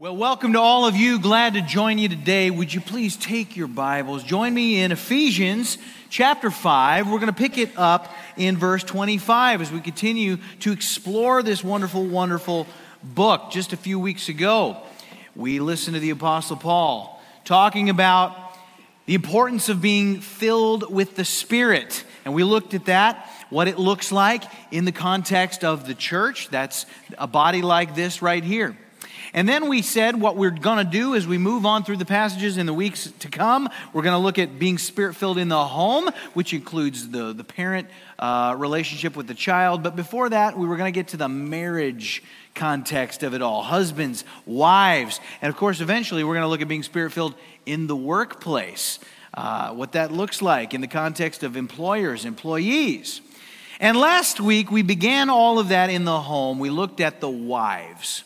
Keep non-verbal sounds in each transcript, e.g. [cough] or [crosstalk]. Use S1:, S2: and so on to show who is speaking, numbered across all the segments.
S1: Well, welcome to all of you. Glad to join you today. Would you please take your Bibles? Join me in Ephesians chapter 5. We're going to pick it up in verse 25 as we continue to explore this wonderful, wonderful book. Just a few weeks ago, we listened to the Apostle Paul talking about the importance of being filled with the Spirit. And we looked at that, what it looks like in the context of the church. That's a body like this right here. And then we said what we're going to do as we move on through the passages in the weeks to come. We're going to look at being spirit filled in the home, which includes the, the parent uh, relationship with the child. But before that, we were going to get to the marriage context of it all husbands, wives. And of course, eventually, we're going to look at being spirit filled in the workplace, uh, what that looks like in the context of employers, employees. And last week, we began all of that in the home. We looked at the wives.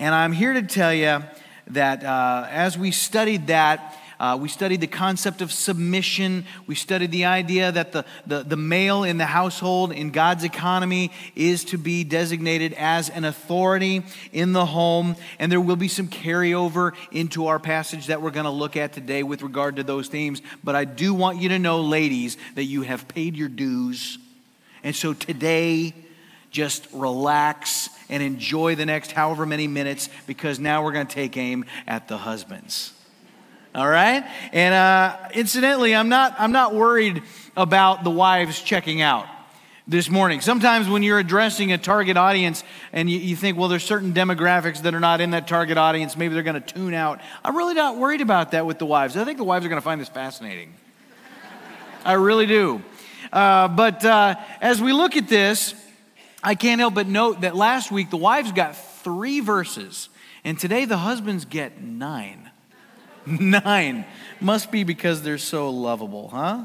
S1: And I'm here to tell you that uh, as we studied that, uh, we studied the concept of submission. We studied the idea that the, the, the male in the household, in God's economy, is to be designated as an authority in the home. And there will be some carryover into our passage that we're going to look at today with regard to those themes. But I do want you to know, ladies, that you have paid your dues. And so today, just relax and enjoy the next however many minutes because now we're going to take aim at the husbands. All right? And uh, incidentally, I'm not, I'm not worried about the wives checking out this morning. Sometimes when you're addressing a target audience and you, you, think, well, there's certain demographics that are not in that target audience, maybe they're going to tune out. I'm really not worried about that with the wives. I think the wives are going to find this fascinating. I really do. Uh, but uh, as we look at this, I can't help but note that last week the wives got three verses, and today the husbands get nine. [laughs] nine. Must be because they're so lovable, huh?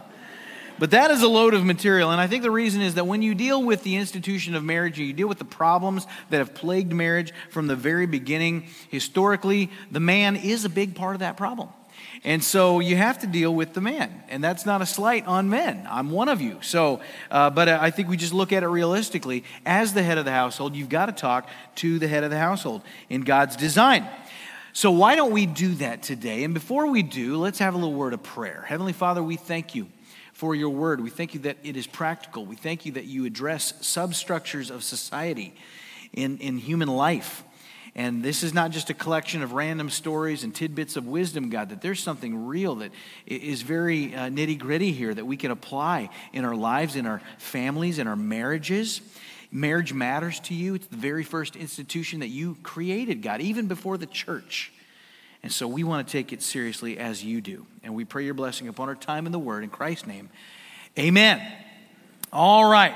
S1: But that is a load of material. And I think the reason is that when you deal with the institution of marriage, and you deal with the problems that have plagued marriage from the very beginning, historically, the man is a big part of that problem. And so you have to deal with the man. And that's not a slight on men. I'm one of you. So, uh, but I think we just look at it realistically. As the head of the household, you've got to talk to the head of the household in God's design. So, why don't we do that today? And before we do, let's have a little word of prayer. Heavenly Father, we thank you for your word. We thank you that it is practical. We thank you that you address substructures of society in, in human life. And this is not just a collection of random stories and tidbits of wisdom, God, that there's something real that is very uh, nitty gritty here that we can apply in our lives, in our families, in our marriages. Marriage matters to you. It's the very first institution that you created, God, even before the church. And so we want to take it seriously as you do. And we pray your blessing upon our time in the Word. In Christ's name, amen. All right.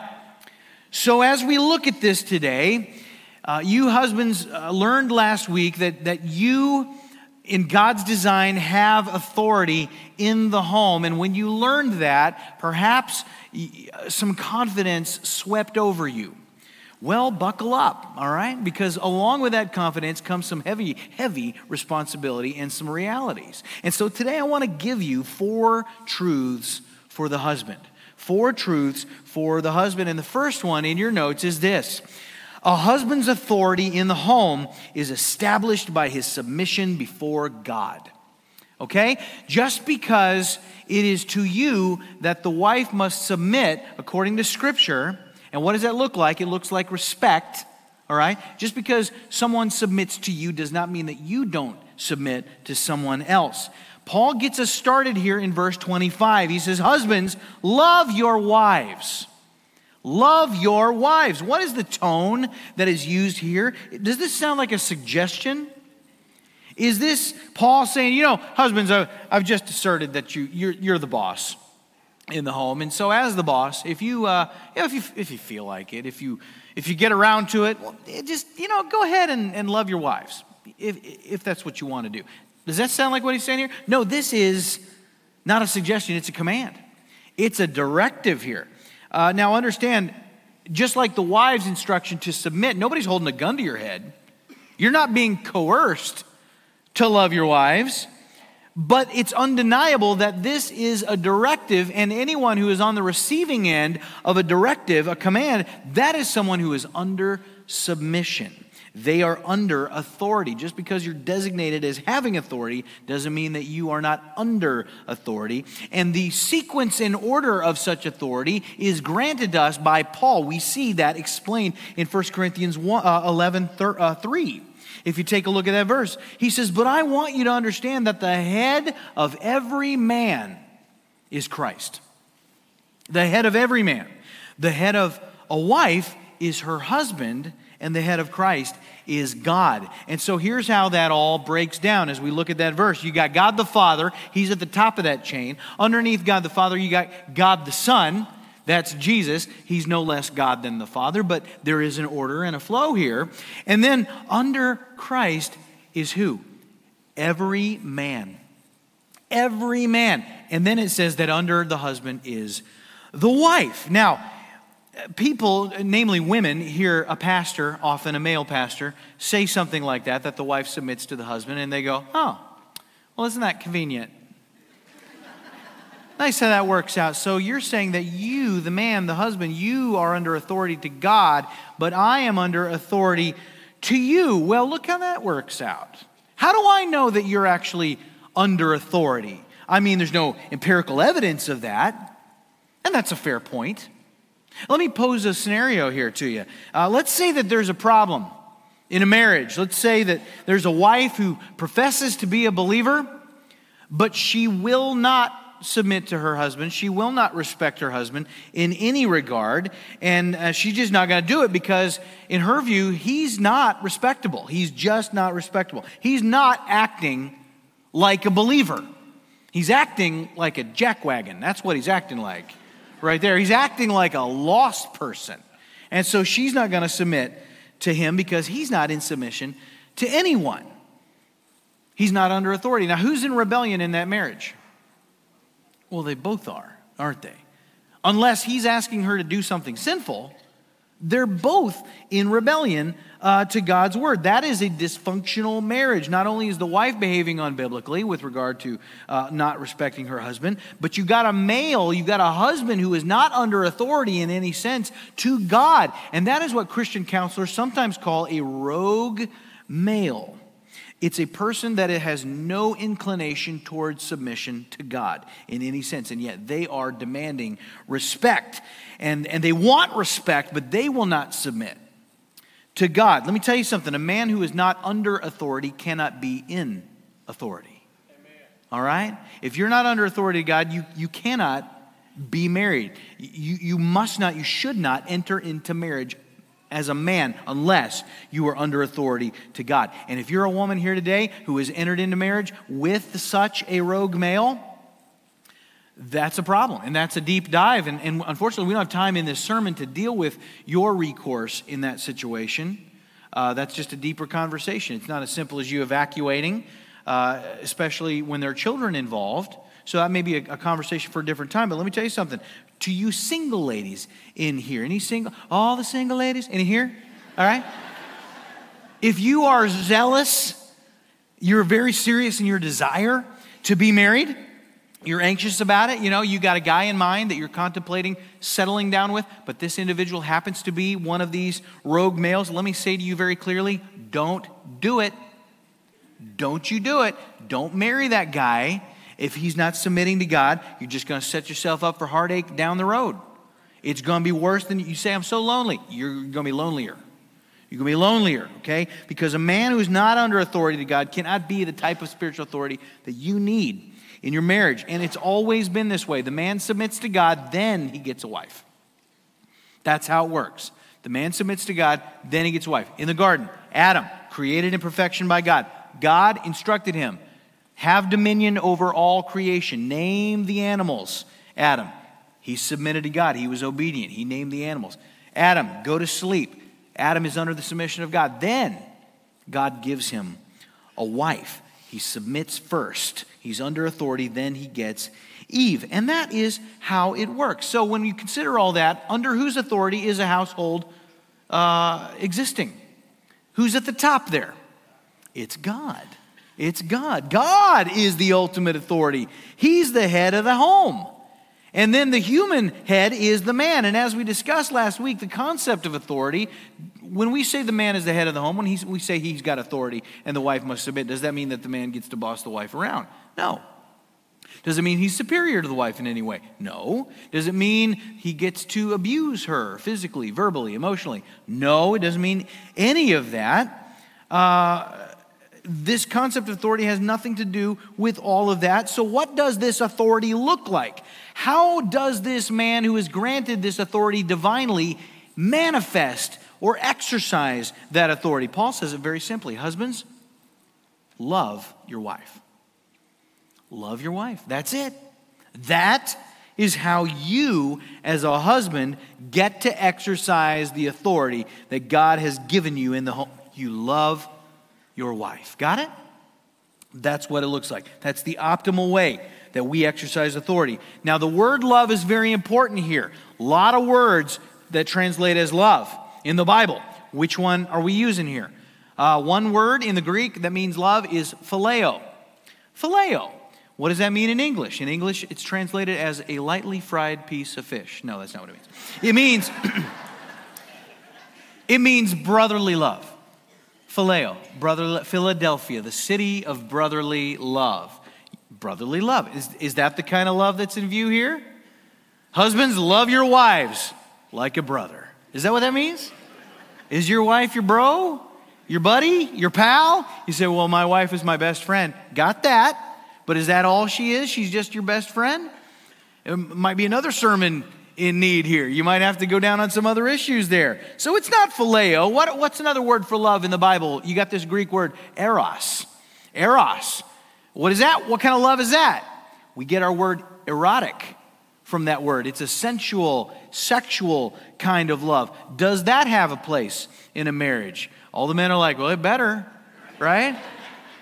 S1: So as we look at this today, uh, you husbands uh, learned last week that, that you, in God's design, have authority in the home. And when you learned that, perhaps some confidence swept over you. Well, buckle up, all right? Because along with that confidence comes some heavy, heavy responsibility and some realities. And so today I want to give you four truths for the husband. Four truths for the husband. And the first one in your notes is this a husband's authority in the home is established by his submission before God. Okay? Just because it is to you that the wife must submit according to Scripture, and what does that look like? It looks like respect, all right? Just because someone submits to you does not mean that you don't submit to someone else. Paul gets us started here in verse 25. He says, Husbands, love your wives Love your wives. What is the tone that is used here? Does this sound like a suggestion? Is this Paul saying, you know, husbands, I've just asserted that you, you're, you're the boss in the home. And so, as the boss, if you, uh, you know, if you, if you feel like it, if you, if you get around to it, well, just, you know, go ahead and, and love your wives if, if that's what you want to do. Does that sound like what he's saying here? No, this is not a suggestion, it's a command. It's a directive here. Uh, now, understand, just like the wives' instruction to submit, nobody's holding a gun to your head. You're not being coerced to love your wives, but it's undeniable that this is a directive, and anyone who is on the receiving end of a directive, a command, that is someone who is under submission. They are under authority. Just because you're designated as having authority doesn't mean that you are not under authority. And the sequence and order of such authority is granted to us by Paul. We see that explained in 1 Corinthians 11 uh, 3. If you take a look at that verse, he says, But I want you to understand that the head of every man is Christ. The head of every man. The head of a wife is her husband, and the head of Christ is God. And so here's how that all breaks down as we look at that verse. You got God the Father, he's at the top of that chain. Underneath God the Father, you got God the Son. That's Jesus. He's no less God than the Father, but there is an order and a flow here. And then under Christ is who? Every man. Every man. And then it says that under the husband is the wife. Now, people, namely women, hear a pastor, often a male pastor, say something like that, that the wife submits to the husband, and they go, oh, well, isn't that convenient? nice how that works out. So you're saying that you, the man, the husband, you are under authority to God, but I am under authority to you. Well, look how that works out. How do I know that you're actually under authority? I mean, there's no empirical evidence of that, and that's a fair point. Let me pose a scenario here to you. Uh, let's say that there's a problem in a marriage. Let's say that there's a wife who professes to be a believer, but she will not submit to her husband. She will not respect her husband in any regard. And uh, she's just not going to do it because, in her view, he's not respectable. He's just not respectable. He's not acting like a believer. He's acting like a jackwagon. That's what he's acting like right there. He's acting like a lost person. And so she's not going to submit to him because he's not in submission to anyone. He's not under authority. Now, who's in rebellion in that marriage? Well, they both are, aren't they? Unless he's asking her to do something sinful, they're both in rebellion uh, to God's word. That is a dysfunctional marriage. Not only is the wife behaving unbiblically with regard to uh, not respecting her husband, but you've got a male, you've got a husband who is not under authority in any sense to God. And that is what Christian counselors sometimes call a rogue male. It's a person that has no inclination towards submission to God in any sense, and yet they are demanding respect. And, and they want respect, but they will not submit to God. Let me tell you something a man who is not under authority cannot be in authority. Amen. All right? If you're not under authority to God, you, you cannot be married. You, you must not, you should not enter into marriage as a man unless you are under authority to God. And if you're a woman here today who has entered into marriage with such a rogue male, that's a problem. And that's a deep dive. And, and, unfortunately, we don't have time in this sermon to deal with your recourse in that situation. Uh, that's just a deeper conversation. It's not as simple as you evacuating, uh, especially when there are children involved. So that may be a, a, conversation for a different time. But let me tell you something. To you single ladies in here, any single, all the single ladies in here, all right? if you are zealous, you're very serious in your desire to be married, you're anxious about it. You know, you got a guy in mind that you're contemplating settling down with, but this individual happens to be one of these rogue males. Let me say to you very clearly don't do it. Don't you do it. Don't marry that guy if he's not submitting to God. You're just going to set yourself up for heartache down the road. It's going to be worse than you say, I'm so lonely. You're going to be lonelier. You're going to be lonelier, okay? Because a man who's not under authority to God cannot be the type of spiritual authority that you need in your marriage. And it's always been this way the man submits to God, then he gets a wife. That's how it works. The man submits to God, then he gets a wife. In the garden, Adam, created in perfection by God, God instructed him have dominion over all creation, name the animals. Adam, he submitted to God, he was obedient, he named the animals. Adam, go to sleep. Adam is under the submission of God. Then God gives him a wife. He submits first. He's under authority, then he gets Eve. And that is how it works. So when you consider all that, under whose authority is a household uh, existing? Who's at the top there? It's God. It's God. God is the ultimate authority. He's the head of the home. And then the human head is the man. And as we discussed last week, the concept of authority, when we say the man is the head of the home, when we say he's got authority and the wife must submit, does that mean that the man gets to boss the wife around? No. Does it mean he's superior to the wife in any way? No. Does it mean he gets to abuse her physically, verbally, emotionally? No, it doesn't mean any of that. Uh, this concept of authority has nothing to do with all of that. So, what does this authority look like? How does this man who is granted this authority divinely manifest or exercise that authority? Paul says it very simply Husbands, love your wife. Love your wife. That's it. That is how you, as a husband, get to exercise the authority that God has given you in the home. You love your wife. Got it? That's what it looks like. That's the optimal way that we exercise authority. Now, the word love is very important here. A lot of words that translate as love in the Bible. Which one are we using here? Uh, one word in the Greek that means love is phileo. Phileo. What does that mean in English? In English, it's translated as a lightly fried piece of fish. No, that's not what it means. It means [clears throat] it means brotherly love. Phileo, brotherly, Philadelphia, the city of brotherly love. Brotherly love. Is, is that the kind of love that's in view here? Husbands, love your wives like a brother. Is that what that means? Is your wife your bro? Your buddy? Your pal? You say, well, my wife is my best friend. Got that. But is that all she is? She's just your best friend? It might be another sermon in need here. You might have to go down on some other issues there. So it's not phileo. What, what's another word for love in the Bible? You got this Greek word, eros. Eros. What is that? What kind of love is that? We get our word erotic from that word. It's a sensual, sexual kind of love. Does that have a place in a marriage? All the men are like, well, it better, right?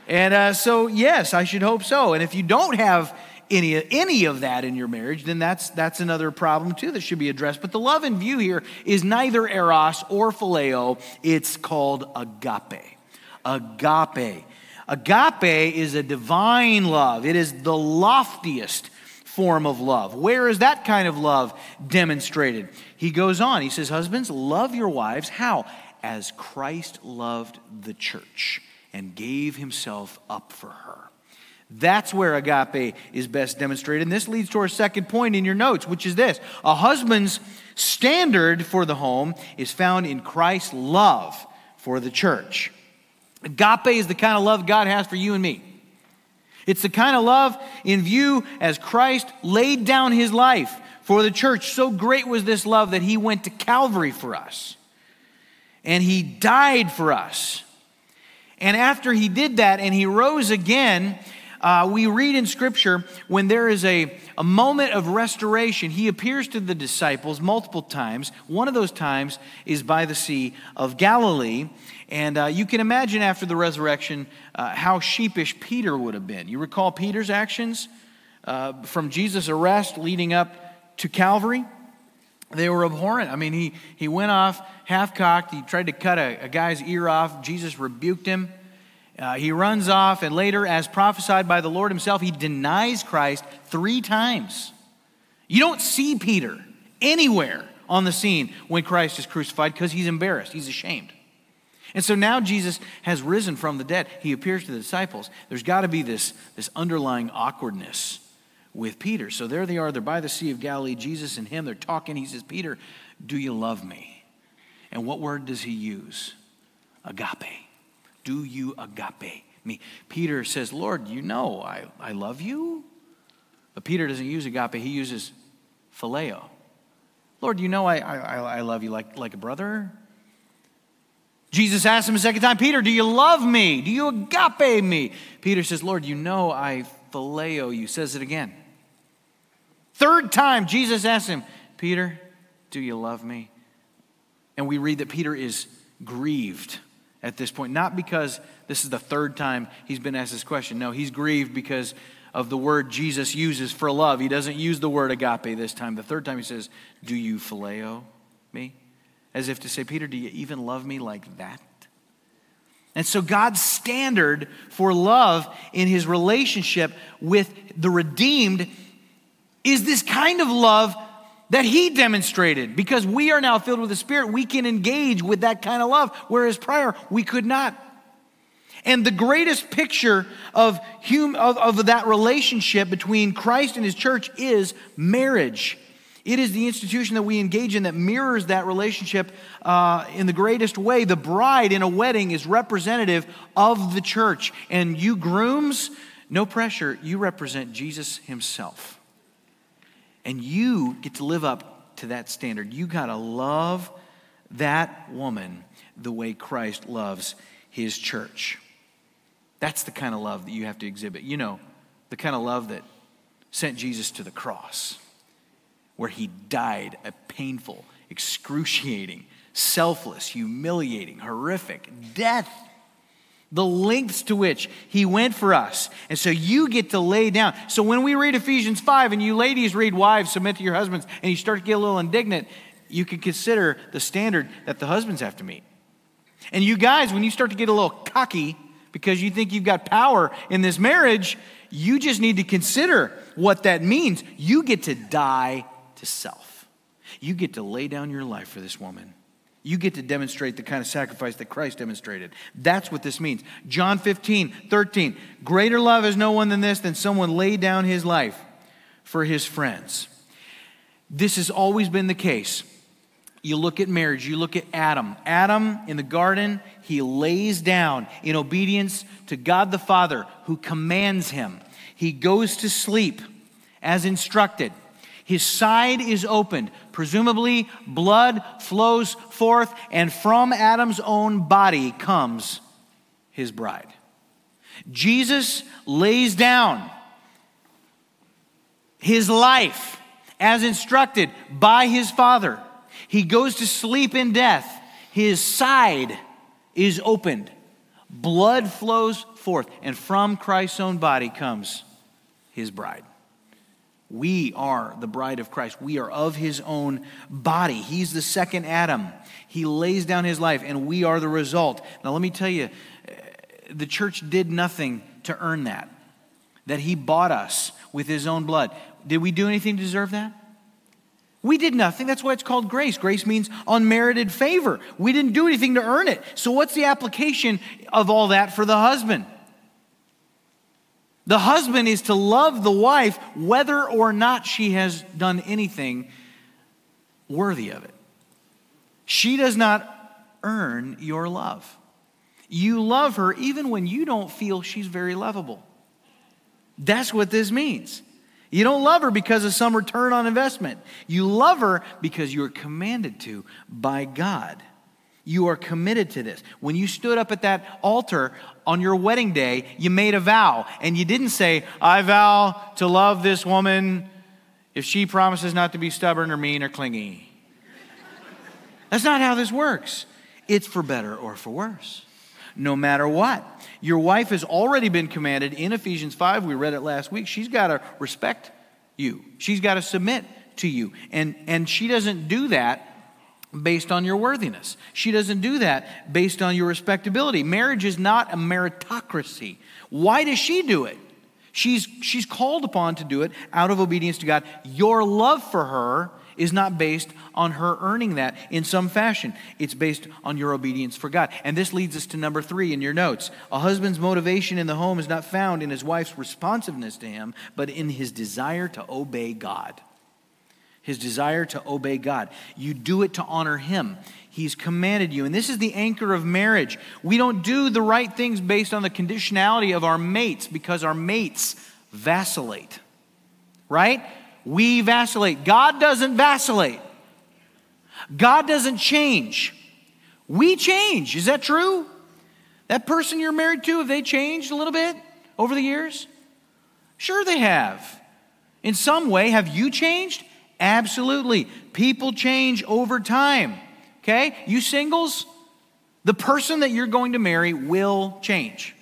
S1: And uh, so, yes, I should hope so. And if you don't have any, any of that in your marriage, then that's, that's another problem too that should be addressed. But the love in view here is neither eros or phileo, it's called agape. Agape. Agape is a divine love, it is the loftiest form of love. Where is that kind of love demonstrated? He goes on, he says, Husbands, love your wives. How? As Christ loved the church and gave himself up for her. That's where agape is best demonstrated. And this leads to our second point in your notes, which is this a husband's standard for the home is found in Christ's love for the church. Agape is the kind of love God has for you and me. It's the kind of love in view as Christ laid down his life for the church. So great was this love that he went to Calvary for us. And he died for us. And after he did that and he rose again, uh, we read in Scripture when there is a, a moment of restoration, he appears to the disciples multiple times. One of those times is by the Sea of Galilee. And uh, you can imagine after the resurrection uh, how sheepish Peter would have been. You recall Peter's actions uh, from Jesus' arrest leading up to Calvary? They were abhorrent. I mean, he, he went off half cocked. He tried to cut a, a guy's ear off. Jesus rebuked him. Uh, he runs off, and later, as prophesied by the Lord himself, he denies Christ three times. You don't see Peter anywhere on the scene when Christ is crucified because he's embarrassed, he's ashamed. And so now Jesus has risen from the dead. He appears to the disciples. There's got to be this, this underlying awkwardness with Peter. So there they are, they're by the Sea of Galilee, Jesus and him, they're talking. He says, Peter, do you love me? And what word does he use? Agape. Do you agape me? Peter says, Lord, you know I, I love you. But Peter doesn't use agape, he uses phileo. Lord, you know I, I, I love you like, like a brother. Jesus asks him a second time, Peter, do you love me? Do you agape me? Peter says, Lord, you know I phileo you. Says it again. Third time, Jesus asks him, Peter, do you love me? And we read that Peter is grieved at this point, not because this is the third time he's been asked this question. No, he's grieved because of the word Jesus uses for love. He doesn't use the word agape this time. The third time he says, Do you phileo me? As if to say, Peter, do you even love me like that? And so, God's standard for love in his relationship with the redeemed is this kind of love that he demonstrated. Because we are now filled with the Spirit, we can engage with that kind of love, whereas prior we could not. And the greatest picture of, hum, of, of that relationship between Christ and his church is marriage. It is the institution that we engage in that mirrors that relationship uh, in the greatest way. The bride in a wedding is representative of the church. And you grooms, no pressure, you represent Jesus himself. And you get to live up to that standard. You got to love that woman the way Christ loves his church. That's the kind of love that you have to exhibit. You know, the kind of love that sent Jesus to the cross, where he died a painful, excruciating, selfless, humiliating, horrific death the lengths to which he went for us. And so you get to lay down. So when we read Ephesians 5 and you ladies read wives submit to your husbands and you start to get a little indignant, you can consider the standard that the husbands have to meet. And you guys, when you start to get a little cocky because you think you've got power in this marriage, you just need to consider what that means. You get to die to self. You get to lay down your life for this woman. You get to demonstrate the kind of sacrifice that Christ demonstrated. That's what this means. John 15, 13. Greater love is no one than this, than someone laid down his life for his friends. This has always been the case. You look at marriage, you look at Adam. Adam in the garden, he lays down in obedience to God the Father who commands him. He goes to sleep as instructed. His side is opened. Presumably, blood flows forth, and from Adam's own body comes his bride. Jesus lays down his life as instructed by his Father. He goes to sleep in death. His side is opened. Blood flows forth, and from Christ's own body comes his bride. We are the bride of Christ. We are of his own body. He's the second Adam. He lays down his life, and we are the result. Now, let me tell you, the church did nothing to earn that, that he bought us with his own blood. Did we do anything to deserve that? We did nothing. That's why it's called grace. Grace means unmerited favor. We didn't do anything to earn it. So, what's the application of all that for the husband? The husband is to love the wife whether or not she has done anything worthy of it. She does not earn your love. You love her even when you don't feel she's very lovable. That's what this means. You don't love her because of some return on investment. You love her because you are commanded to by God. You are committed to this. When you stood up at that altar on your wedding day, you made a vow. And you didn't say, I vow to love this woman if she promises not to be stubborn or mean or clingy. That's not how this works. It's for better or for worse, no matter what. Your wife has already been commanded in Ephesians 5, we read it last week. She's got to respect you, she's got to submit to you. And, and she doesn't do that based on your worthiness. She doesn't do that based on your respectability. Marriage is not a meritocracy. Why does she do it? She's, she's called upon to do it out of obedience to God. Your love for her is not based on her earning that in some fashion. It's based on your obedience for God. And this leads us to number three in your notes. A husband's motivation in the home is not found in his wife's responsiveness to him, but in his desire to obey God his desire to obey God. You do it to honor him. He's commanded you. And this is the anchor of marriage. We don't do the right things based on the conditionality of our mates because our mates vacillate. Right? We vacillate. God doesn't vacillate. God doesn't change. We change. Is that true? That person you're married to, have they changed a little bit over the years? Sure, they have. In some way, have you changed? Absolutely. People change over time. Okay? You singles, the person that you're going to marry will change.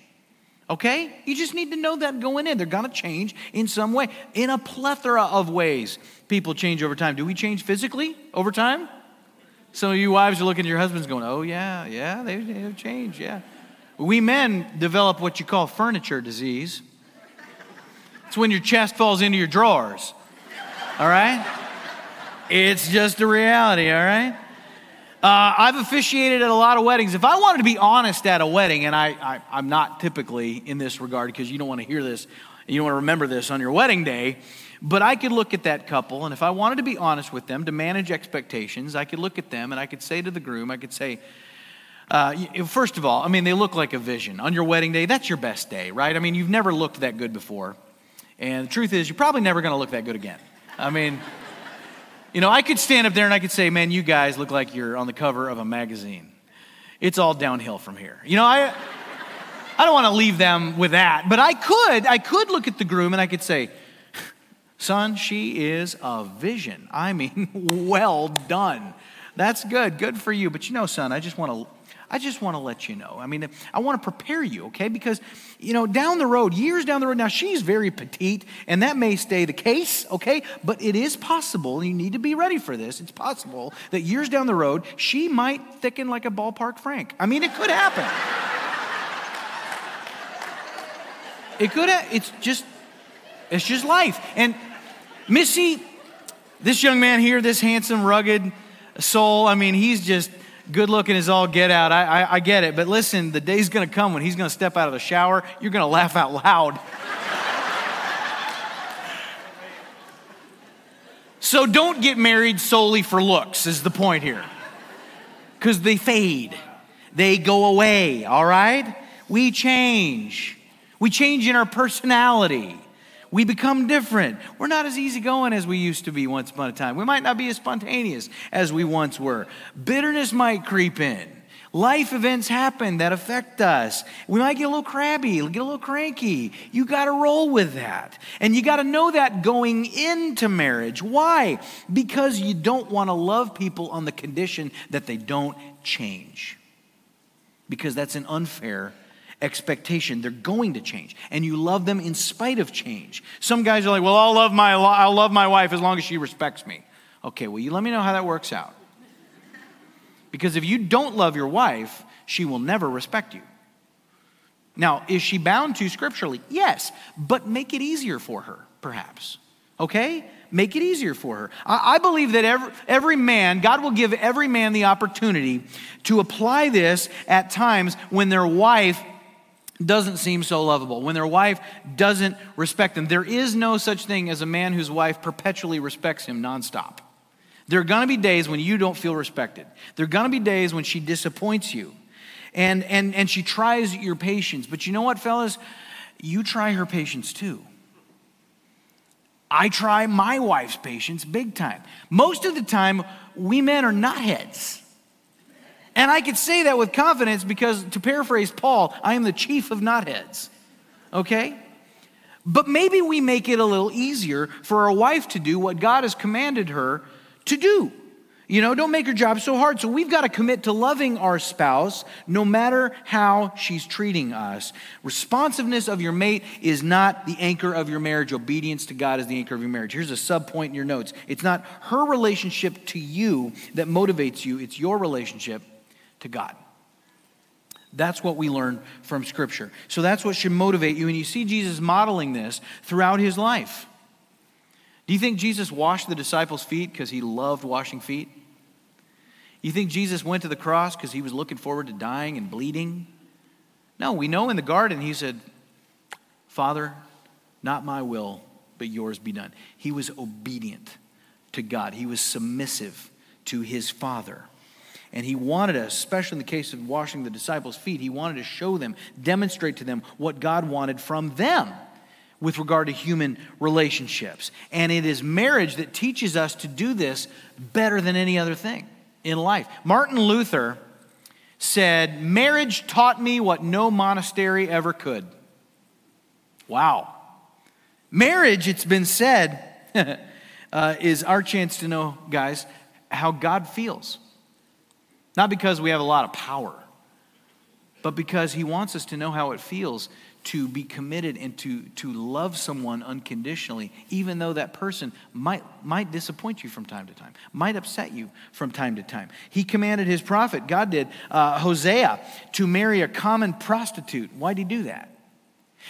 S1: Okay? You just need to know that going in. They're going to change in some way, in a plethora of ways. People change over time. Do we change physically over time? Some of you wives are looking at your husbands going, oh, yeah, yeah, they, they've changed, yeah. We men develop what you call furniture disease. It's when your chest falls into your drawers. all right? It's just a reality, all right? Uh, I've officiated at a lot of weddings. If I wanted to be honest at a wedding, and I, I, am not typically in this regard because you don't want to hear this, you don't want to remember this on your wedding day, but I could look at that couple, and if I wanted to be honest with them, to manage expectations, I could look at them and I could say to the groom, I could say, uh, first of all, I mean, they look like a vision. On your wedding day, that's your best day, right? I mean, you've never looked that good before. And the truth is, you're probably never going to look that good again. I mean, you know, I could stand up there and I could say, man, you guys look like you're on the cover of a magazine. It's all downhill from here. You know, I, I don't want to leave them with that, but I could, I could look at the groom and I could say, son, she is a vision. I mean, [laughs] well done. That's good. Good for you. But you know, son, I just want to I just want to let you know. I mean, I want to prepare you, okay? Because, you know, down the road, years down the road, now she's very petite, and that may stay the case, okay? But it is possible, and you need to be ready for this. It's possible that years down the road, she might thicken like a ballpark Frank. I mean, it could happen. it could, it's just, it's just life. And Missy, this young man here, this handsome, rugged soul, I mean, he's just, good looking is all get out. I, I, I get it. But listen, the day's going to come when he's going to step out of the shower. You're going to laugh out loud. so don't get married solely for looks, is the point here. Because they fade, they go away, all right? We change. We change in our personality. We become different. We're not as easygoing as we used to be once upon a time. We might not be as spontaneous as we once were. Bitterness might creep in. Life events happen that affect us. We might get a little crabby, get a little cranky. You got to roll with that. And you got to know that going into marriage. Why? Because you don't want to love people on the condition that they don't change. Because that's an unfair expectation. They're going to change. And you love them in spite of change. Some guys are like, well, I'll love my, I'll love my wife as long as she respects me. Okay, well, you let me know how that works out. Because if you don't love your wife, she will never respect you. Now, is she bound to scripturally? Yes, but make it easier for her, perhaps. Okay? Make it easier for her. I, believe that every, every man, God will give every man the opportunity to apply this at times when their wife doesn't seem so lovable, when their wife doesn't respect them. There is no such thing as a man whose wife perpetually respects him nonstop. There are going to be days when you don't feel respected. There are going to be days when she disappoints you and, and, and she tries your patience. But you know what, fellas? You try her patience too. I try my wife's patience big time. Most of the time, we men are not heads. And I could say that with confidence because, to paraphrase Paul, I am the chief of knotheads. Okay? But maybe we make it a little easier for our wife to do what God has commanded her to do. You know, don't make her job so hard. So we've got to commit to loving our spouse no matter how she's treating us. Responsiveness of your mate is not the anchor of your marriage. Obedience to God is the anchor of your marriage. Here's a sub point in your notes. It's not her relationship to you that motivates you, it's your relationship to God. That's what we learn from Scripture. So that's what should motivate you. And you see Jesus modeling this throughout his life. Do you think Jesus washed the disciples' feet because he loved washing feet? You think Jesus went to the cross because he was looking forward to dying and bleeding? No, we know in the garden he said, Father, not my will, but yours be done. He was obedient to God, he was submissive to his Father. And he wanted us, especially in the case of washing the disciples' feet, he wanted to show them, demonstrate to them what God wanted from them with regard to human relationships. And it is marriage that teaches us to do this better than any other thing in life. Martin Luther said, Marriage taught me what no monastery ever could. Wow. Marriage, it's been said, [laughs] uh, is our chance to know, guys, how God feels. Not because we have a lot of power, but because He wants us to know how it feels to be committed and to, to love someone unconditionally, even though that person might, might disappoint you from time to time, might upset you from time to time. He commanded his prophet, God did, uh, Hosea, to marry a common prostitute. Why'd he do that?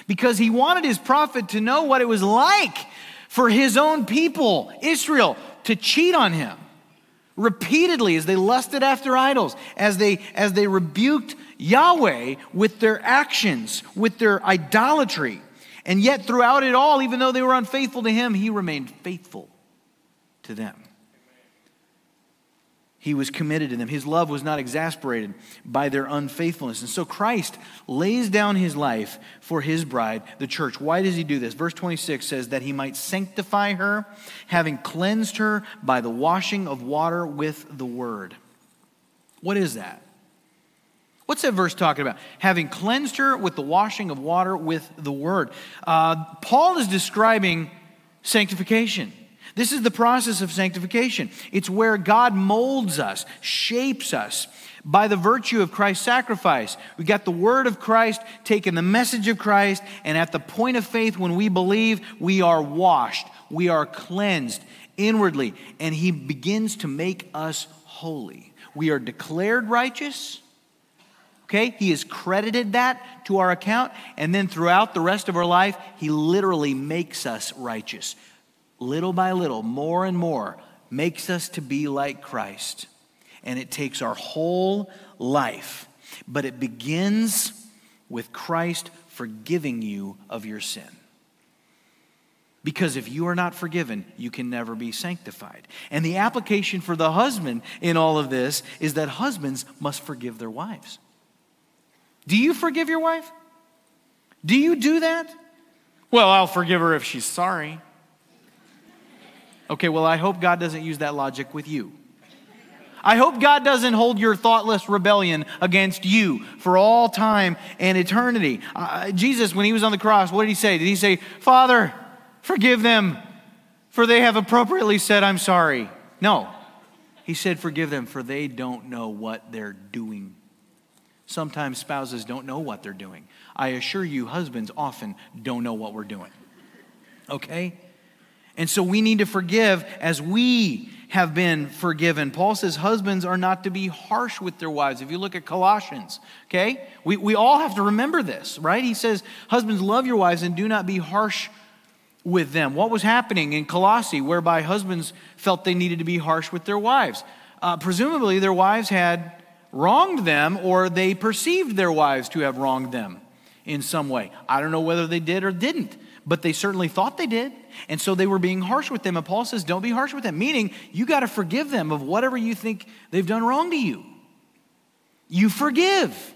S1: Because he wanted his prophet to know what it was like for his own people, Israel, to cheat on him repeatedly as they lusted after idols, as they, as they rebuked Yahweh with their actions, with their idolatry. And yet, throughout it all, even though they were unfaithful to him, he remained faithful to them. He was committed to them. His love was not exasperated by their unfaithfulness. And so Christ lays down his life for his bride, the church. Why does he do this? Verse 26 says that he might sanctify her, having cleansed her by the washing of water with the word. What is that? What's that verse talking about? Having cleansed her with the washing of water with the word. Uh, Paul is describing sanctification. This is the process of sanctification. It's where God molds us, shapes us by the virtue of Christ's sacrifice. We got the word of Christ, taken the message of Christ, and at the point of faith when we believe, we are washed, we are cleansed inwardly, and He begins to make us holy. We are declared righteous. Okay, he has credited that to our account, and then throughout the rest of our life, he literally makes us righteous little by little, more and more, makes us to be like Christ. And it takes our whole life. But it begins with Christ forgiving you of your sin. Because if you are not forgiven, you can never be sanctified. And the application for the husband in all of this is that husbands must forgive their wives. Do you forgive your wife? Do you do that? Well, I'll forgive her if she's sorry. Okay, well, I hope God doesn't use that logic with you. I hope God doesn't hold your thoughtless rebellion against you for all time and eternity. Uh, Jesus, when he was on the cross, what did he say? Did he say, Father, forgive them, for they have appropriately said, I'm sorry? No. He said, Forgive them, for they don't know what they're doing. Sometimes spouses don't know what they're doing. I assure you, husbands often don't know what we're doing. Okay? And so we need to forgive as we have been forgiven. Paul says husbands are not to be harsh with their wives. If you look at Colossians, okay, we, we all have to remember this, right? He says, Husbands, love your wives and do not be harsh with them. What was happening in Colossae whereby husbands felt they needed to be harsh with their wives? Uh, presumably, their wives had wronged them or they perceived their wives to have wronged them in some way. I don't know whether they did or didn't, but they certainly thought they did. And so they were being harsh with them. And Paul says, don't be harsh with them, meaning you got to forgive them of whatever you think they've done wrong to you. You forgive.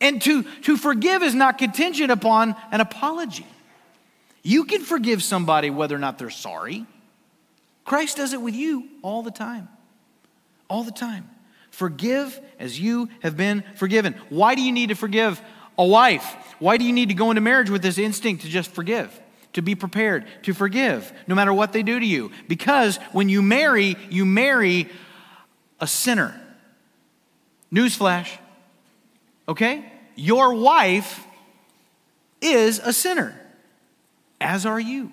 S1: And to, to forgive is not contingent upon an apology. You can forgive somebody whether or not they're sorry. Christ does it with you all the time. All the time. Forgive as you have been forgiven. Why do you need to forgive a wife? Why do you need to go into marriage with this instinct to just forgive? to be prepared to forgive no matter what they do to you. Because when you marry, you marry a sinner. Newsflash, okay? Your wife is a sinner, as are you,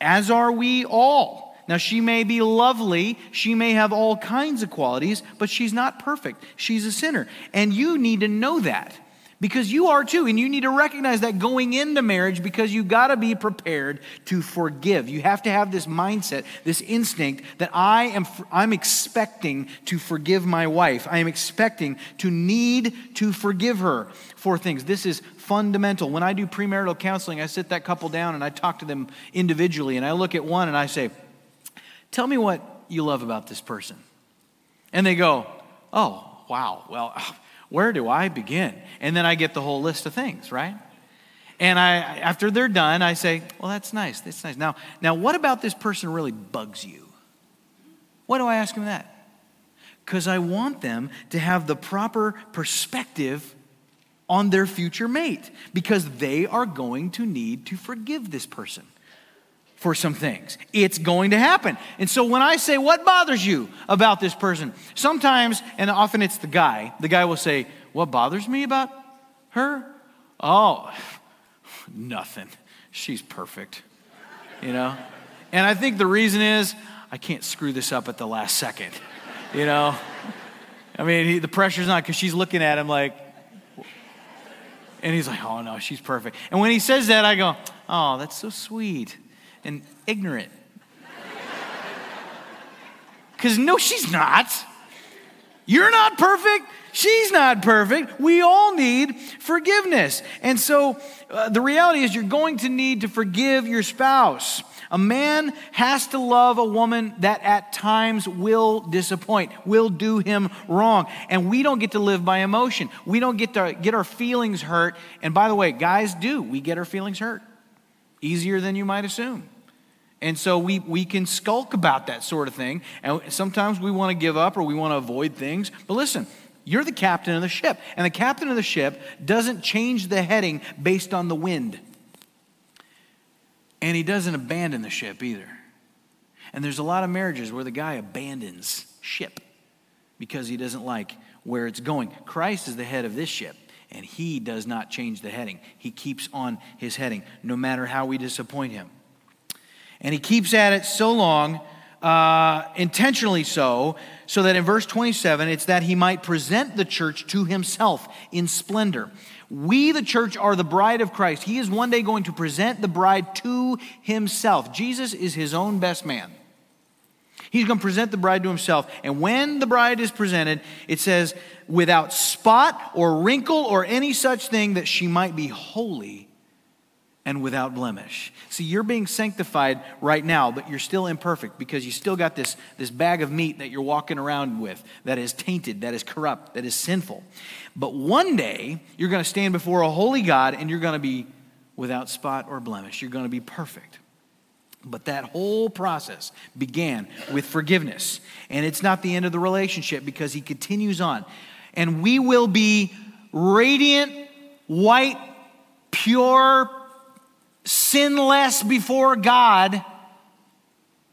S1: as are we all. Now, she may be lovely, she may have all kinds of qualities, but she's not perfect. She's a sinner. And you need to know that because you are too and you need to recognize that going into marriage because you got to be prepared to forgive. You have to have this mindset this instinct that i am i'm expecting to forgive my wife. I am expecting to need to forgive her for things. This is fundamental. When i do premarital counseling i sit that couple down and i talk to them individually and i look at one and i say tell me what you love about this person. And they go oh wow. Well where do I begin? And then I get the whole list of things, right? And I, after they're done, I say, well, that's nice. That's nice. Now, now, what about this person really bugs you? Why do I ask them that? Because I want them to have the proper perspective on their future mate, because they are going to need to forgive this person for some things. It's going to happen. And so when I say, What bothers you about this person? Sometimes, and often it's the guy, the guy will say, What bothers me about her? Oh, [laughs] nothing. She's perfect, you know? And I think the reason is, I can't screw this up at the last second, you know? I mean, he, the pressure's not because she's looking at him like, and he's like, oh no, she's perfect. And when he says that, I go, oh, that's so sweet. And ignorant. Because no, she's not. You're not perfect. She's not perfect. We all need forgiveness. And so uh, the reality is, you're going to need to forgive your spouse. A man has to love a woman that at times will disappoint, will do him wrong. And we don't get to live by emotion. We don't get to get our feelings hurt. And by the way, guys do. We get our feelings hurt easier than you might assume. And so we, we can skulk about that sort of thing. And sometimes we want to give up or we want to avoid things. But listen, you're the captain of the ship. And the captain of the ship doesn't change the heading based on the wind. And he doesn't abandon the ship either. And there's a lot of marriages where the guy abandons ship because he doesn't like where it's going. Christ is the head of this ship, and he does not change the heading. He keeps on his heading, no matter how we disappoint him. And he keeps at it so long, uh, intentionally so, so that in verse 27, it's that he might present the church to himself in splendor. We, the church, are the bride of Christ. He is one day going to present the bride to himself. Jesus is his own best man. He's going to present the bride to himself. And when the bride is presented, it says, without spot or wrinkle or any such thing, that she might be holy and without blemish. See, you're being sanctified right now, but you're still imperfect because you still got this, this bag of meat that you're walking around with that is tainted, that is corrupt, that is sinful. But one day, you're going to stand before a holy God and you're going to be without spot or blemish. You're going to be perfect. But that whole process began with forgiveness. And it's not the end of the relationship because he continues on. And we will be radiant, white, pure, sinless before God,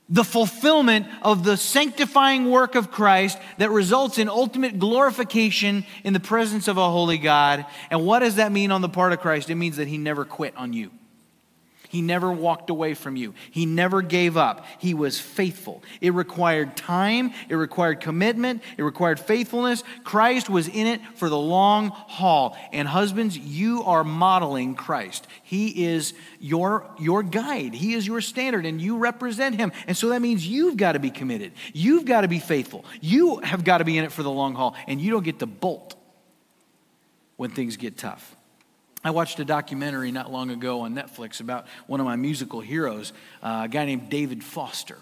S1: the fulfillment of the sanctifying work of Christ that results in ultimate glorification in the presence of a holy God. And what does that mean on the part of Christ? It means that He never quit on you. He never walked away from you. He never gave up. He was faithful. It required time, it required commitment, it required faithfulness. Christ was in it for the long haul. And husbands, you are modeling Christ. He is your, your guide, He is your standard, and you represent Him. And so that means you've got to be committed. You've got to be faithful. You have got to be in it for the long haul, and you don't get to bolt when things get tough. I watched a documentary not long ago on Netflix about one of my musical heroes, uh, a guy named David Foster.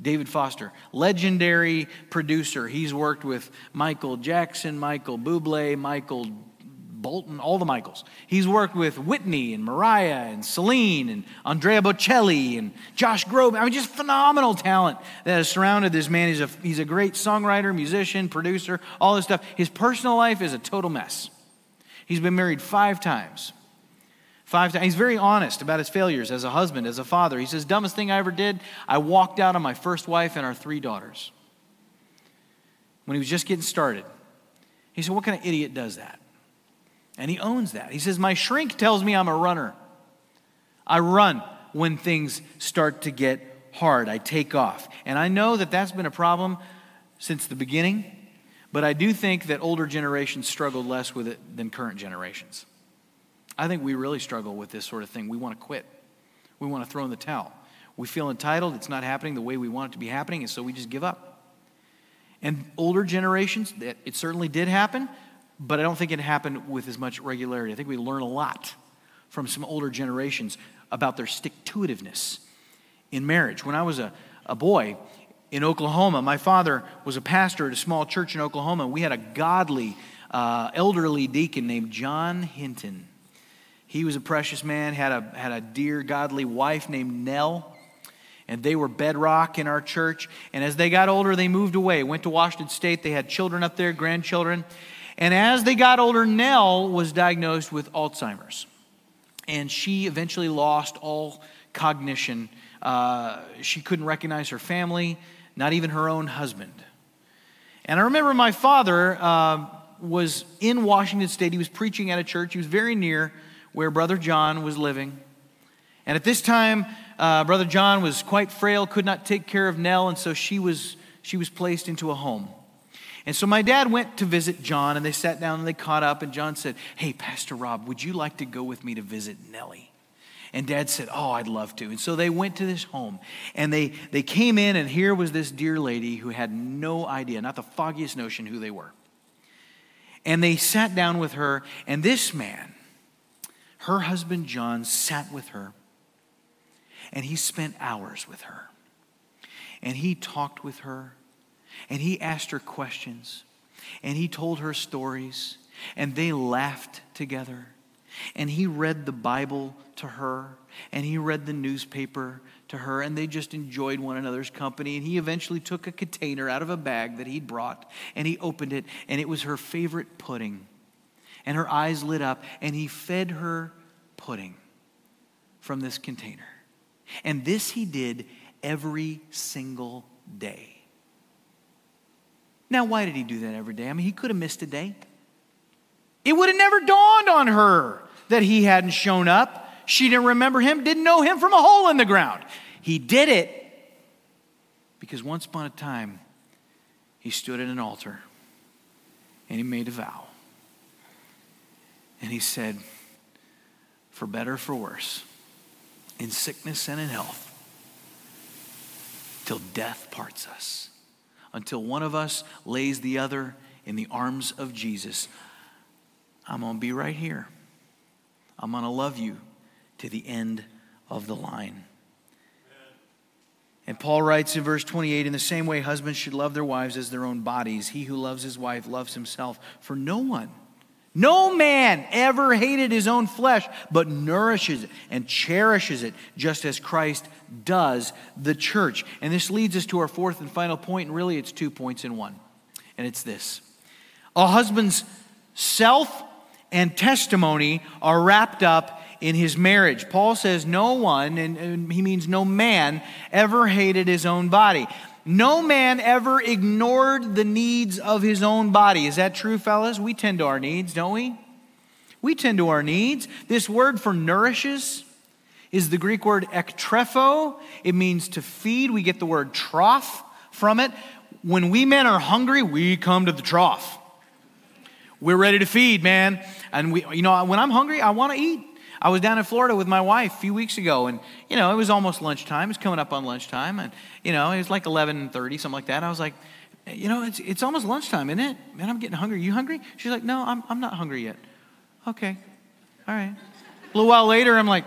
S1: David Foster, legendary producer. He's worked with Michael Jackson, Michael Bublé, Michael Bolton, all the Michaels. He's worked with Whitney and Mariah and Celine and Andrea Bocelli and Josh Groban. I mean, just phenomenal talent that has surrounded this man. He's a, he's a great songwriter, musician, producer, all this stuff. His personal life is a total mess. He's been married five times. Five times. He's very honest about his failures as a husband, as a father. He says, Dumbest thing I ever did, I walked out on my first wife and our three daughters. When he was just getting started. He said, What kind of idiot does that? And he owns that. He says, My shrink tells me I'm a runner. I run when things start to get hard. I take off. And I know that that's been a problem since the beginning. But I do think that older generations struggled less with it than current generations. I think we really struggle with this sort of thing. We want to quit, we want to throw in the towel. We feel entitled, it's not happening the way we want it to be happening, and so we just give up. And older generations, it certainly did happen, but I don't think it happened with as much regularity. I think we learn a lot from some older generations about their stick to itiveness in marriage. When I was a, a boy, in Oklahoma. My father was a pastor at a small church in Oklahoma. We had a godly, uh, elderly deacon named John Hinton. He was a precious man, had a, had a dear, godly wife named Nell. And they were bedrock in our church. And as they got older, they moved away, went to Washington State. They had children up there, grandchildren. And as they got older, Nell was diagnosed with Alzheimer's. And she eventually lost all cognition. Uh, she couldn't recognize her family not even her own husband. And I remember my father uh, was in Washington State. He was preaching at a church. He was very near where Brother John was living. And at this time, uh, Brother John was quite frail, could not take care of Nell, and so she was, she was placed into a home. And so my dad went to visit John, and they sat down and they caught up. And John said, Hey, Pastor Rob, would you like to go with me to visit Nellie? And dad said, Oh, I'd love to. And so they went to this home and they, they came in, and here was this dear lady who had no idea, not the foggiest notion who they were. And they sat down with her, and this man, her husband John, sat with her. And he spent hours with her. And he talked with her. And he asked her questions. And he told her stories. And they laughed together. And he read the Bible to her. And he read the newspaper to her. And they just enjoyed one another's company. And he eventually took a container out of a bag that he'd brought. And he opened it. And it was her favorite pudding. And her eyes lit up. And he fed her pudding from this container. And this he did every single day. Now, why did he do that every day? I mean, he could have missed a day. It would have never dawned on her that he hadn't shown up. She didn't remember him, didn't know him from a hole in the ground. He did it because once upon a time, he stood at an altar and he made a vow. And he said, For better for worse, in sickness and in health, till death parts us, until one of us lays the other in the arms of Jesus. I'm going to be right here. I'm going to love you to the end of the line. And Paul writes in verse 28 In the same way, husbands should love their wives as their own bodies. He who loves his wife loves himself. For no one no man ever hated his own flesh, but nourishes it and cherishes it, just as Christ does the church. And this leads us to our fourth and final point, and really it's two points in one. And it's this A husband's self and testimony are wrapped up in his marriage. Paul says, No one, and, he means no man, ever hated his own body. No man ever ignored the needs of his own body. Is that true, fellas? We tend to our needs, don't we? We tend to our needs. This word for nourishes is the Greek word ektrepho. It means to feed. We get the word trough from it. When we men are hungry, we come to the trough. We're ready to feed, man. And we, you know, when I'm hungry, I want to eat. I was down in Florida with my wife a few weeks ago, and you know it was almost lunchtime. It was coming up on lunchtime, and you know it was like 11:30, something like that. I was like, you know, it's it's almost lunchtime, isn't it? Man, I'm getting hungry. You hungry? She's like, no, I'm I'm not hungry yet. Okay, all right. A little while later, I'm like,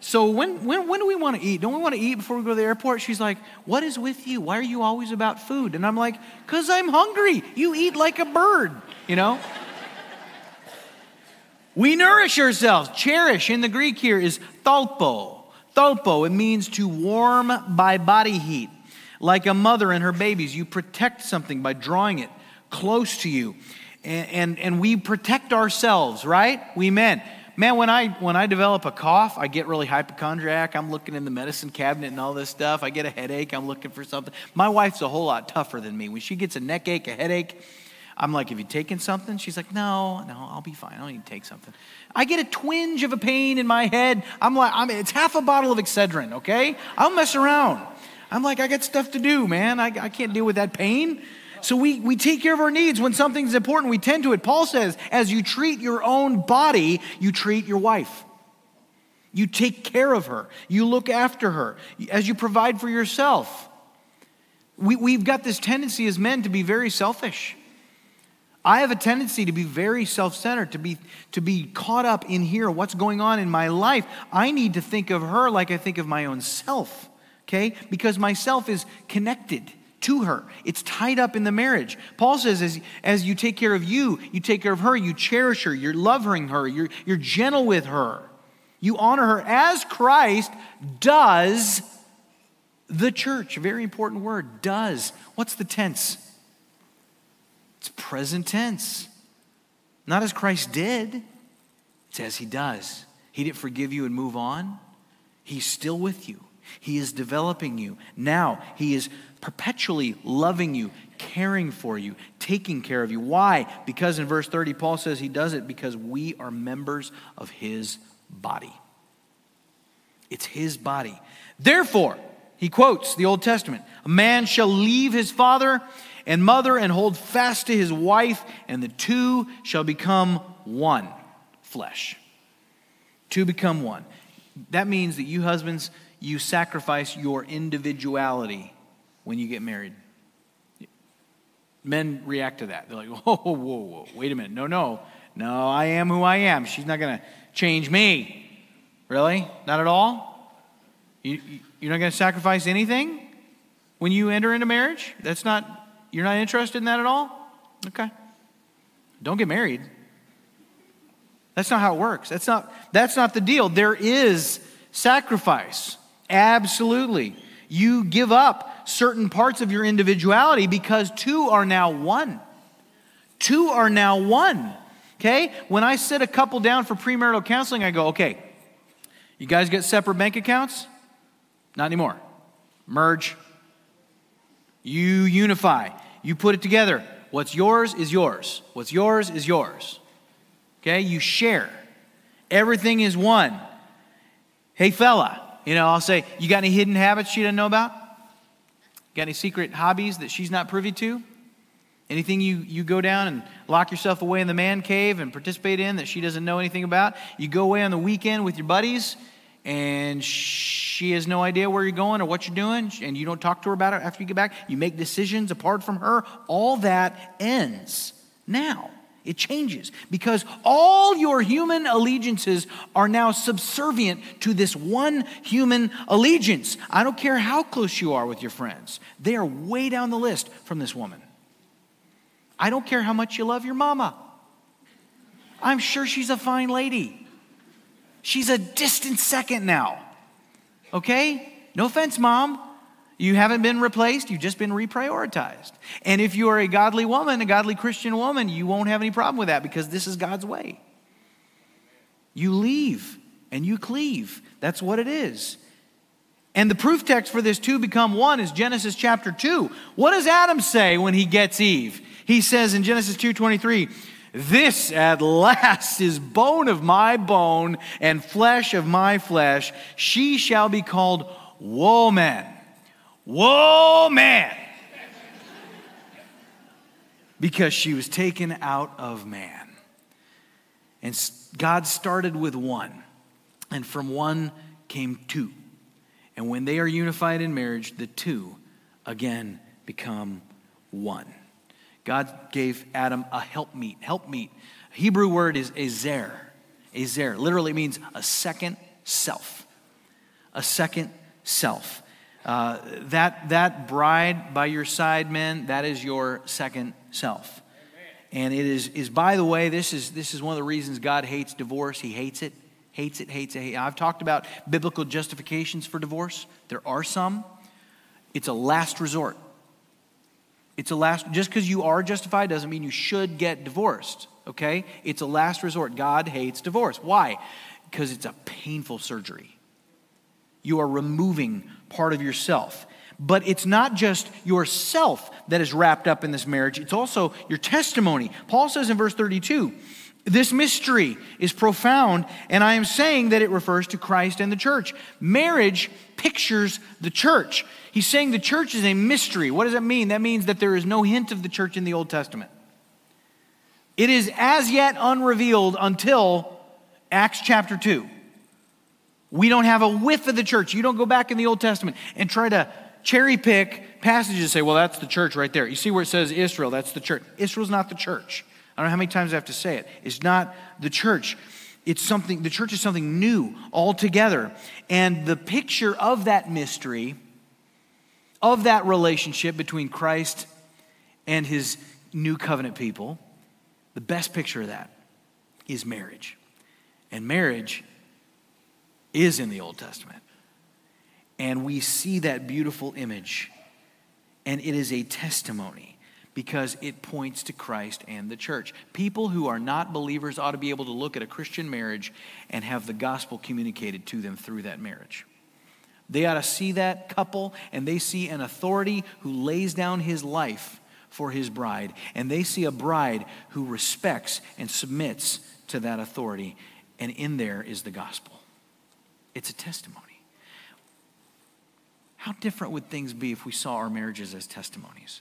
S1: so when when when do we want to eat? Don't we want to eat before we go to the airport? She's like, what is with you? Why are you always about food? And I'm like, cause I'm hungry. You eat like a bird, you know. We nourish ourselves. Cherish in the Greek here is thalpo. Thalpo, it means to warm by body heat. Like a mother and her babies, you protect something by drawing it close to you. And, and, and we protect ourselves, right? We men. Man, when I when I develop a cough, I get really hypochondriac. I'm looking in the medicine cabinet and all this stuff. I get a headache. I'm looking for something. My wife's a whole lot tougher than me. When she gets a neck ache, a headache, I'm like, have you taken something? She's like, no, no, I'll be fine. I don't need to take something. I get a twinge of a pain in my head. I'm like, I'm, it's half a bottle of Excedrin, okay? I'll mess around. I'm like, I got stuff to do, man. I, I can't deal with that pain. So we, we take care of our needs. When something's important, we tend to it. Paul says, as you treat your own body, you treat your wife. You take care of her. You look after her. As you provide for yourself. We, we've got this tendency as men to be very selfish. I have a tendency to be very self centered, to be, to be caught up in here, what's going on in my life. I need to think of her like I think of my own self, okay? Because myself is connected to her, it's tied up in the marriage. Paul says, as, as you take care of you, you take care of her, you cherish her, you're loving her, you're, you're gentle with her, you honor her as Christ does the church. Very important word, does. What's the tense? It's present tense. Not as Christ did, it's as He does. He didn't forgive you and move on. He's still with you. He is developing you. Now, He is perpetually loving you, caring for you, taking care of you. Why? Because in verse 30, Paul says He does it because we are members of His body. It's His body. Therefore, he quotes the Old Testament A man shall leave his father and mother and hold fast to his wife, and the two shall become one flesh. Two become one. that means that you husbands, you sacrifice your individuality when you get married. Men react to that. They're like, [laughs] whoa, whoa, whoa, wait a minute. No, no, no, I am who I am. She's not going to change me. Really? Not at all? You, you're not going to sacrifice anything when you enter into marriage? That's not, you're not interested in that at all? Okay. Don't get married. That's not how it works. That's not, that's not the deal. There is sacrifice. Absolutely. You give up certain parts of your individuality because two are now one. Two are now one. Okay? When I sit a couple down for premarital counseling, I go, okay, you guys get separate bank accounts? Not anymore. Merge. You unify. You put it together. What's yours is yours. What's yours is yours. Okay? You share. Everything is one. Hey, fella, you know, I'll say, you got any hidden habits she doesn't know about? Got any secret hobbies that she's not privy to? Anything you, you go down and lock yourself away in the man cave and participate in that she doesn't know anything about? You go away on the weekend with your buddies and she has no idea where you're going or what you're doing, and you don't talk to her about it after you get back. You make decisions apart from her. All that ends now. It changes because all your human allegiances are now subservient to this one human allegiance. I don't care how close you are with your friends, they are way down the list from this woman. I don't care how much you love your mama. I'm sure she's a fine lady. She's a distant second now. Okay? No offense, mom. You haven't been replaced, you've just been reprioritized. And if you are a godly woman, a godly Christian woman, you won't have any problem with that because this is God's way. You leave and you cleave. That's what it is. And the proof text for this two become one is Genesis chapter 2. What does Adam say when he gets Eve? He says in Genesis 2:23, this at last is bone of my bone and flesh of my flesh. She shall be called woman. Woman. because she was taken out of man. And God started with one, and from one came two. And when they are unified in marriage, the two again become one. God gave Adam a helpmeet. Helpmeet. Hebrew word is ezer. Ezer literally means a second self. A second self. Uh, that, that bride by your side, men, that is your second self. And it is, is, by the way, this is, this is one of the reasons God hates divorce. He hates it, hates it, hates it. I've talked about biblical justifications for divorce. There are some. It's a last resort. It's a last, just because you are justified doesn't mean you should get divorced, okay? It's a last resort. God hates divorce. Why? Because it's a painful surgery. You are removing part of yourself. But it's not just yourself that is wrapped up in this marriage, it's also your testimony. Paul says in verse 32, this mystery is profound, and I am saying that it refers to Christ and the church. Marriage pictures the church. He's saying the church is a mystery. What does that mean? That means that there is no hint of the church in the Old Testament. It is as yet unrevealed until Acts chapter 2. We don't have a whiff of the church. You don't go back in the Old Testament and try to cherry pick passages and say, well, that's the church right there. You see where it says Israel, that's the church. Israel's not the church. I don't know how many times I have to say it. It's not the church. It's something, the church is something new altogether. And the picture of that mystery, of that relationship between Christ and his new covenant people, the best picture of that is marriage. And marriage is in the Old Testament. And we see that beautiful image, and it is a testimony because it points to Christ and the church. People who are not believers ought to be able to look at a Christian marriage and have the gospel communicated to them through that marriage. They ought to see that couple and they see an authority who lays down his life for his bride, and they see a bride who respects and submits to that authority, and in there is the gospel. It's a testimony. How different would things be if we saw our marriages as testimonies?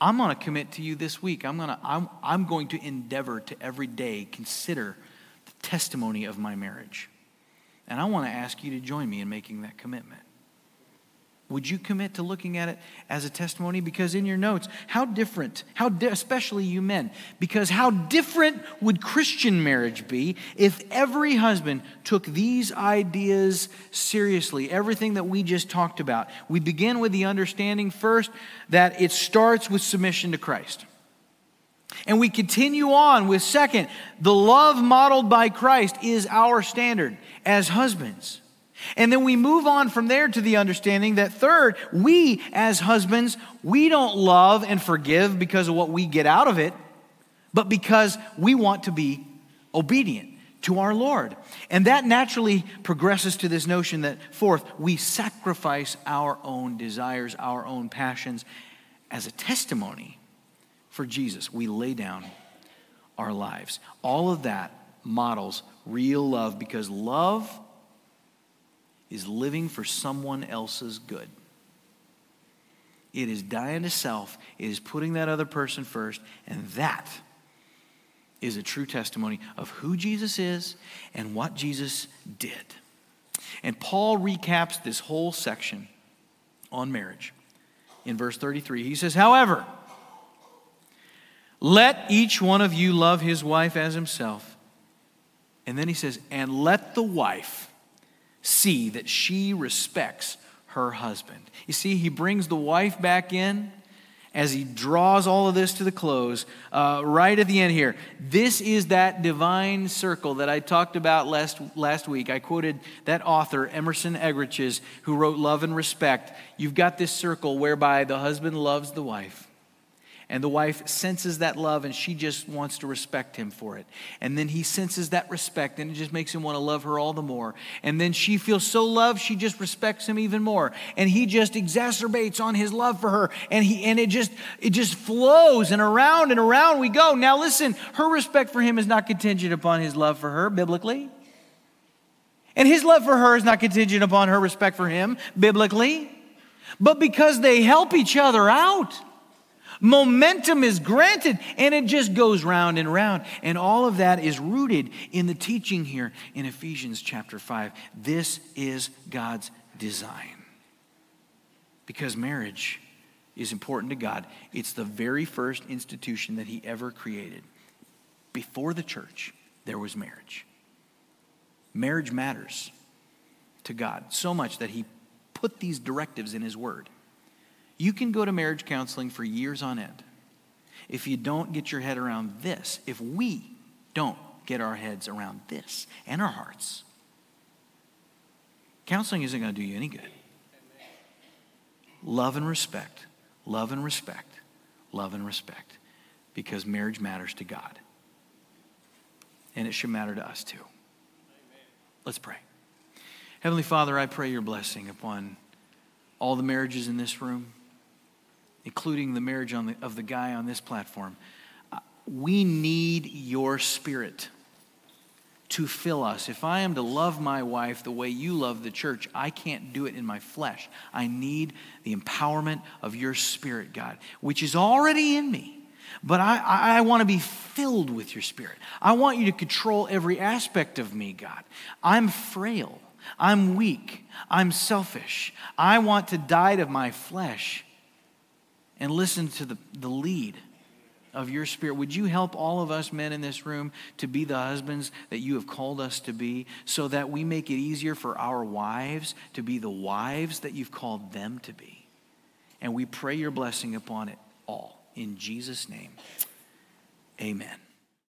S1: I'm going to commit to you this week. I'm going to, I'm, I'm going to endeavor to every day consider the testimony of my marriage. And I want to ask you to join me in making that commitment. Would you commit to looking at it as a testimony? Because in your notes, how different, how di- especially you men, because how different would Christian marriage be if every husband took these ideas seriously? Everything that we just talked about. We begin with the understanding first that it starts with submission to Christ. And we continue on with second, the love modeled by Christ is our standard as husbands. And then we move on from there to the understanding that third, we as husbands, we don't love and forgive because of what we get out of it, but because we want to be obedient to our Lord. And that naturally progresses to this notion that fourth, we sacrifice our own desires, our own passions as a testimony for Jesus. We lay down our lives. All of that models real love because love is living for someone else's good. It is dying to self, it is putting that other person first, and that is a true testimony of who Jesus is and what Jesus did. And Paul recaps this whole section on marriage in verse 33. He says, However, let each one of you love his wife as himself. And then he says, And let the wife see that she respects her husband. You see, he brings the wife back in as he draws all of this to the close, uh, right at the end here. This is that divine circle that I talked about last, last week. I quoted that author, Emerson Eggerichs, who wrote Love and Respect. You've got this circle whereby the husband loves the wife and the wife senses that love and she just wants to respect him for it. And then he senses that respect and it just makes him want to love her all the more. And then she feels so loved, she just respects him even more. And he just exacerbates on his love for her. And he and it just it just flows and around and around we go. Now listen, her respect for him is not contingent upon his love for her biblically. And his love for her is not contingent upon her respect for him biblically. But because they help each other out. Momentum is granted, and it just goes round and round. And all of that is rooted in the teaching here in Ephesians chapter 5. This is God's design. Because marriage is important to God, it's the very first institution that He ever created. Before the church, there was marriage. Marriage matters to God so much that He put these directives in His Word. You can go to marriage counseling for years on end. If you don't get your head around this, if we don't get our heads around this and our hearts, counseling isn't going to do you any good. Love and respect, love and respect, love and respect, because marriage matters to God. And it should matter to us too. Let's pray. Heavenly Father, I pray your blessing upon all the marriages in this room including the marriage the, of the guy on this platform. Uh, we need your spirit to fill us. If I am to love my wife the way you love the church, I can't do it in my flesh. I need the empowerment of your spirit, God, which is already in me. But I, I, I want to be filled with your spirit. I want you to control every aspect of me, God. I'm frail. I'm weak. I'm selfish. I want to die to my flesh and listen to the, the lead of your spirit. Would you help all of us men in this room to be the husbands that you have called us to be so that we make it easier for our wives to be the wives that you've called them to be? And we pray your blessing upon it all. In Jesus' name, amen.